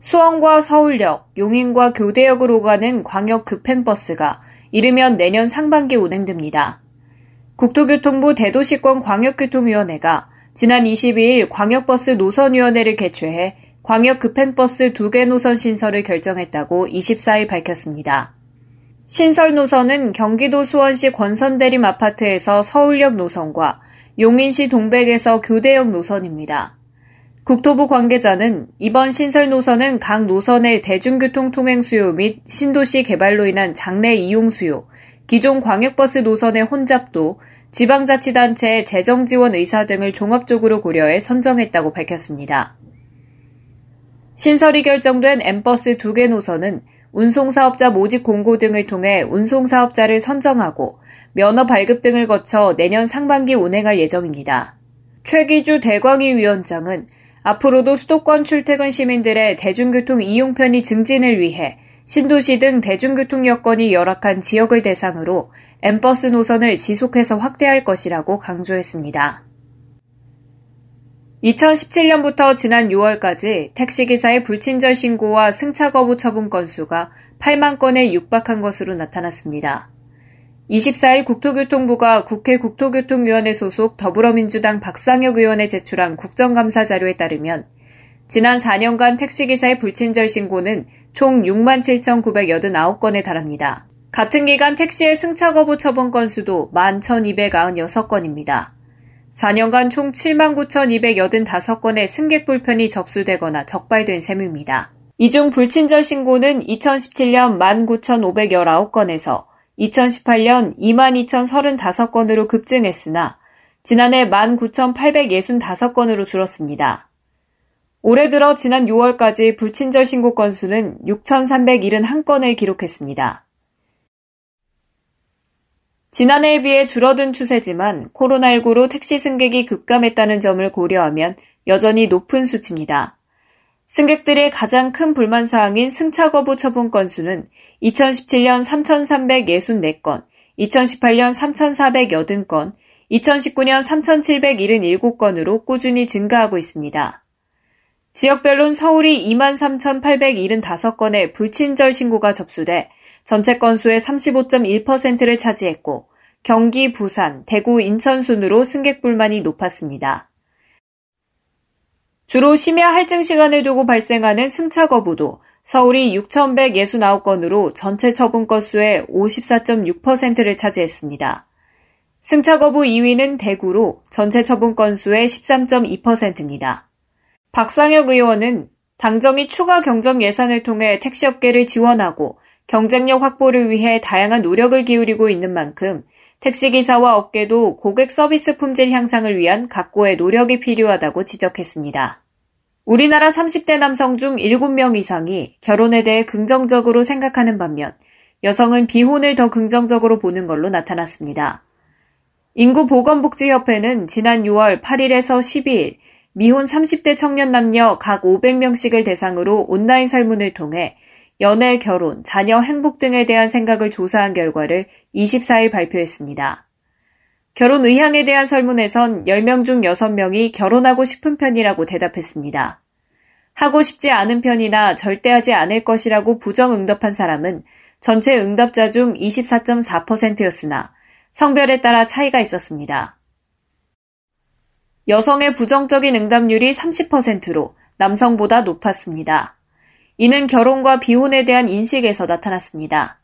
수원과 서울역, 용인과 교대역으로 가는 광역 급행버스가 이르면 내년 상반기 운행됩니다. 국토교통부 대도시권 광역교통위원회가 지난 22일 광역버스 노선위원회를 개최해 광역 급행버스 두개 노선 신설을 결정했다고 24일 밝혔습니다. 신설 노선은 경기도 수원시 권선대림 아파트에서 서울역 노선과 용인시 동백에서 교대역 노선입니다. 국토부 관계자는 이번 신설 노선은 각 노선의 대중교통 통행 수요 및 신도시 개발로 인한 장래 이용 수요, 기존 광역버스 노선의 혼잡도, 지방자치단체의 재정 지원 의사 등을 종합적으로 고려해 선정했다고 밝혔습니다. 신설이 결정된 M버스 두 개 노선은 운송사업자 모집 공고 등을 통해 운송사업자를 선정하고 면허 발급 등을 거쳐 내년 상반기 운행할 예정입니다. 최기주 대광희 위원장은 앞으로도 수도권 출퇴근 시민들의 대중교통 이용 편의 증진을 위해 신도시 등 대중교통 여건이 열악한 지역을 대상으로 엠버스 노선을 지속해서 확대할 것이라고 강조했습니다. 2017년부터 지난 6월까지 택시기사의 불친절 신고와 승차 거부 처분 건수가 8만 건에 육박한 것으로 나타났습니다. 24일 국토교통부가 국회 국토교통위원회 소속 더불어민주당 박상혁 의원에 제출한 국정감사 자료에 따르면 지난 4년간 택시기사의 불친절 신고는 총 67,989건에 달합니다. 같은 기간 택시의 승차 거부 처분 건수도 11,296건입니다. 4년간 총 79,285건의 승객 불편이 접수되거나 적발된 셈입니다. 이 중 불친절 신고는 2017년 19,519건에서 2018년 22,035건으로 급증했으나 지난해 19,865건으로 줄었습니다. 올해 들어 지난 6월까지 불친절 신고 건수는 6,371건을 기록했습니다. 지난해에 비해 줄어든 추세지만 코로나19로 택시 승객이 급감했다는 점을 고려하면 여전히 높은 수치입니다. 승객들의 가장 큰 불만 사항인 승차 거부 처분 건수는 2017년 3,364건, 2018년 3,480건, 2019년 3,777건으로 꾸준히 증가하고 있습니다. 지역별론 서울이 23,875건의 불친절 신고가 접수돼 전체 건수의 35.1%를 차지했고 경기, 부산, 대구, 인천 순으로 승객 불만이 높았습니다. 주로 심야 할증 시간을 두고 발생하는 승차 거부도 서울이 6,169건으로 전체 처분 건수의 54.6%를 차지했습니다. 승차 거부 2위는 대구로 전체 처분 건수의 13.2%입니다. 박상혁 의원은 당정이 추가 경정 예산을 통해 택시업계를 지원하고 경쟁력 확보를 위해 다양한 노력을 기울이고 있는 만큼 택시기사와 업계도 고객 서비스 품질 향상을 위한 각고의 노력이 필요하다고 지적했습니다. 우리나라 30대 남성 중 7명 이상이 결혼에 대해 긍정적으로 생각하는 반면 여성은 비혼을 더 긍정적으로 보는 걸로 나타났습니다. 인구보건복지협회는 지난 6월 8일에서 12일 미혼 30대 청년 남녀 각 500명씩을 대상으로 온라인 설문을 통해 연애, 결혼, 자녀 행복 등에 대한 생각을 조사한 결과를 24일 발표했습니다. 결혼 의향에 대한 설문에선 10명 중 6명이 결혼하고 싶은 편이라고 대답했습니다. 하고 싶지 않은 편이나 절대 하지 않을 것이라고 부정 응답한 사람은 전체 응답자 중 24.4%였으나 성별에 따라 차이가 있었습니다. 여성의 부정적인 응답률이 30%로 남성보다 높았습니다. 이는 결혼과 비혼에 대한 인식에서 나타났습니다.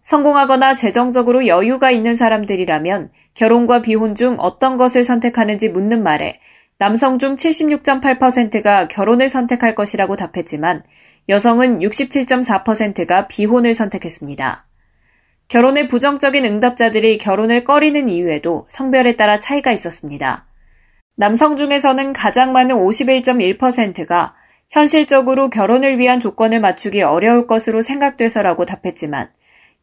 성공하거나 재정적으로 여유가 있는 사람들이라면 결혼과 비혼 중 어떤 것을 선택하는지 묻는 말에 남성 중 76.8%가 결혼을 선택할 것이라고 답했지만 여성은 67.4%가 비혼을 선택했습니다. 결혼의 부정적인 응답자들이 결혼을 꺼리는 이유에도 성별에 따라 차이가 있었습니다. 남성 중에서는 가장 많은 51.1%가 현실적으로 결혼을 위한 조건을 맞추기 어려울 것으로 생각돼서라고 답했지만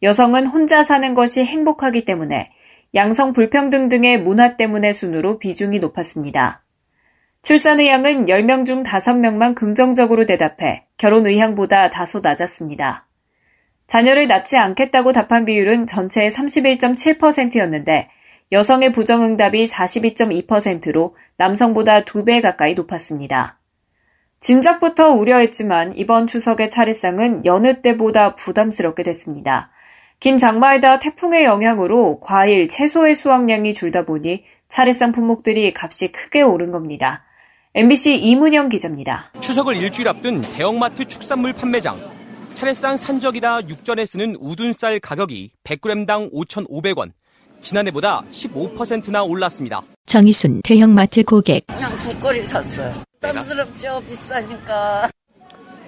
여성은 혼자 사는 것이 행복하기 때문에 양성 불평등 등의 문화 때문에 순으로 비중이 높았습니다. 출산 의향은 10명 중 5명만 긍정적으로 대답해 결혼 의향보다 다소 낮았습니다. 자녀를 낳지 않겠다고 답한 비율은 전체의 31.7%였는데 여성의 부정응답이 42.2%로 남성보다 2배 가까이 높았습니다. 진작부터 우려했지만 이번 추석의 차례상은 여느 때보다 부담스럽게 됐습니다. 긴 장마에다 태풍의 영향으로 과일, 채소의 수확량이 줄다 보니 차례상 품목들이 값이 크게 오른 겁니다. MBC 이문영 기자입니다. 추석을 일주일 앞둔 대형마트 축산물 판매장. 차례상 산적이다 육전에 쓰는 우둔쌀 가격이 100g당 5,500원. 지난해보다 15%나 올랐습니다. 정희순 대형마트 고객. 그냥 국거리 샀어요. 부담스럽죠. 비싸니까.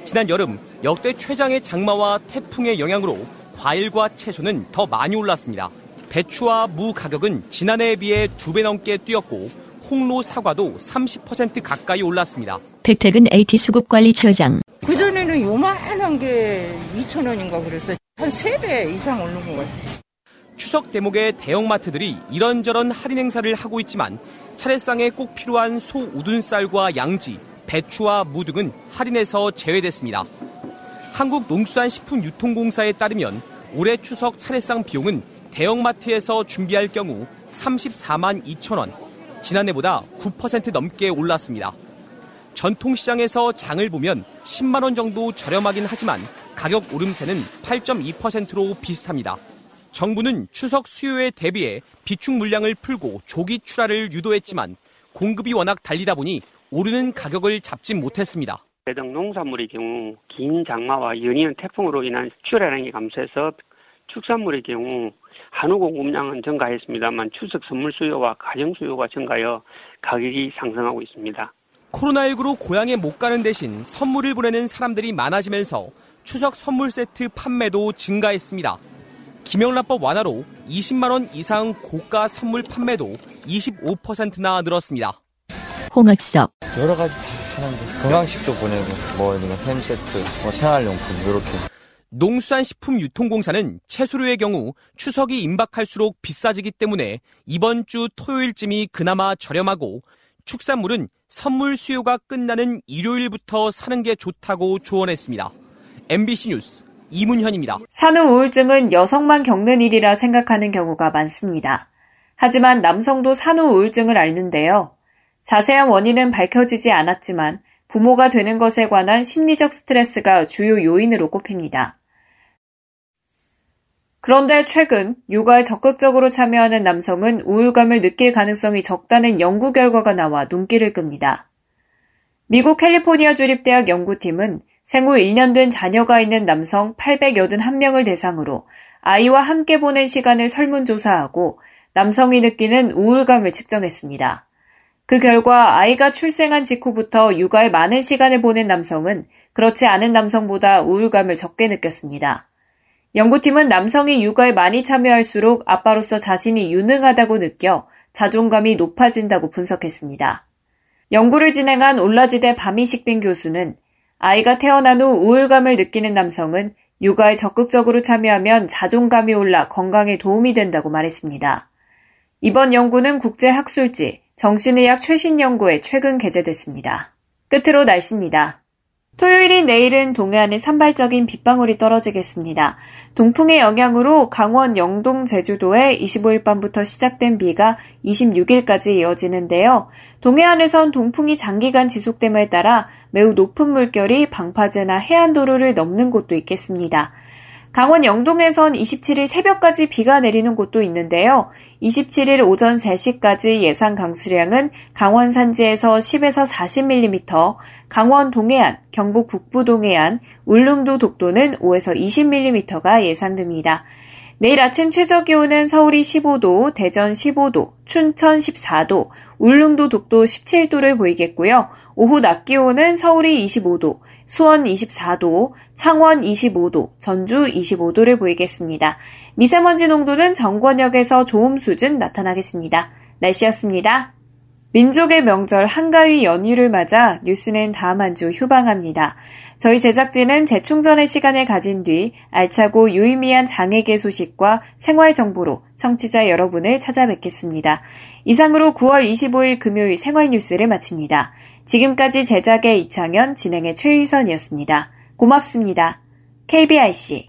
지난 여름 역대 최장의 장마와 태풍의 영향으로 과일과 채소는 더 많이 올랐습니다. 배추와 무 가격은 지난해에 비해 두 배 넘게 뛰었고 홍로 사과도 30% 가까이 올랐습니다. 백택은 AT 수급관리처장. 그전에는 요만한 게 2,000원인가 그랬어요. 한 3배 이상 오른 것 같아요. 추석 대목에 대형마트들이 이런저런 할인 행사를 하고 있지만 차례상에 꼭 필요한 소 우둔쌀과 양지, 배추와 무 등은 할인에서 제외됐습니다. 한국농수산식품유통공사에 따르면 올해 추석 차례상 비용은 대형마트에서 준비할 경우 34만 2천 원, 지난해보다 9% 넘게 올랐습니다. 전통시장에서 장을 보면 10만 원 정도 저렴하긴 하지만 가격 오름세는 8.2%로 비슷합니다. 정부는 추석 수요에 대비해 비축 물량을 풀고 조기 출하를 유도했지만 공급이 워낙 달리다 보니 오르는 가격을 잡지 못했습니다. 대등 농산물의 경우 긴 장마와 연이은 태풍으로 인한 출하량이 감소해서 축산물의 경우 한우 공급량은 증가했습니다만 추석 선물 수요와 가정 수요가 증가하여 가격이 상승하고 있습니다. 코로나19로 고향에 못 가는 대신 선물을 보내는 사람들이 많아지면서 추석 선물 세트 판매도 증가했습니다. 김영란법 완화로 20만 원 이상 고가 선물 판매도 25%나 늘었습니다. 홍학석 여러 가지 다 하는데 건강식도 보내고 뭐햄 세트, 뭐 생활용품 이렇게 농수산식품유통공사는 채소류의 경우 추석이 임박할수록 비싸지기 때문에 이번 주 토요일쯤이 그나마 저렴하고 축산물은 선물 수요가 끝나는 일요일부터 사는 게 좋다고 조언했습니다. MBC 뉴스 이문현입니다. 산후 우울증은 여성만 겪는 일이라 생각하는 경우가 많습니다. 하지만 남성도 산후 우울증을 앓는데요. 자세한 원인은 밝혀지지 않았지만 부모가 되는 것에 관한 심리적 스트레스가 주요 요인으로 꼽힙니다. 그런데 최근 육아에 적극적으로 참여하는 남성은 우울감을 느낄 가능성이 적다는 연구 결과가 나와 눈길을 끕니다. 미국 캘리포니아 주립대학 연구팀은 생후 1년 된 자녀가 있는 남성 881명을 대상으로 아이와 함께 보낸 시간을 설문조사하고 남성이 느끼는 우울감을 측정했습니다. 그 결과 아이가 출생한 직후부터 육아에 많은 시간을 보낸 남성은 그렇지 않은 남성보다 우울감을 적게 느꼈습니다. 연구팀은 남성이 육아에 많이 참여할수록 아빠로서 자신이 유능하다고 느껴 자존감이 높아진다고 분석했습니다. 연구를 진행한 올라지대 바미식빈 교수는 아이가 태어난 후 우울감을 느끼는 남성은 육아에 적극적으로 참여하면 자존감이 올라 건강에 도움이 된다고 말했습니다. 이번 연구는 국제학술지 정신의학 최신 연구에 최근 게재됐습니다. 끝으로 날씨입니다. 토요일인 내일은 동해안에 산발적인 빗방울이 떨어지겠습니다. 동풍의 영향으로 강원, 영동, 제주도에 25일 밤부터 시작된 비가 26일까지 이어지는데요. 동해안에선 동풍이 장기간 지속됨에 따라 매우 높은 물결이 방파제나 해안도로를 넘는 곳도 있겠습니다. 강원 영동에선 27일 새벽까지 비가 내리는 곳도 있는데요. 27일 오전 3시까지 예상 강수량은 강원 산지에서 10에서 40mm, 강원 동해안, 경북 북부 동해안, 울릉도 독도는 5에서 20mm가 예상됩니다. 내일 아침 최저 기온은 서울이 15도, 대전 15도, 춘천 14도, 울릉도 독도 17도를 보이겠고요. 오후 낮 기온은 서울이 25도, 수원 24도, 창원 25도, 전주 25도를 보이겠습니다. 미세먼지 농도는 정권역에서 좋음 수준 나타나겠습니다. 날씨였습니다. 민족의 명절 한가위 연휴를 맞아 뉴스는 다음 한 주 휴방합니다. 저희 제작진은 재충전의 시간을 가진 뒤 알차고 유의미한 장애계 소식과 생활 정보로 청취자 여러분을 찾아뵙겠습니다. 이상으로 9월 25일 금요일 생활 뉴스를 마칩니다. 지금까지 제작의 이창현, 진행의 최유선이었습니다. 고맙습니다. KBIC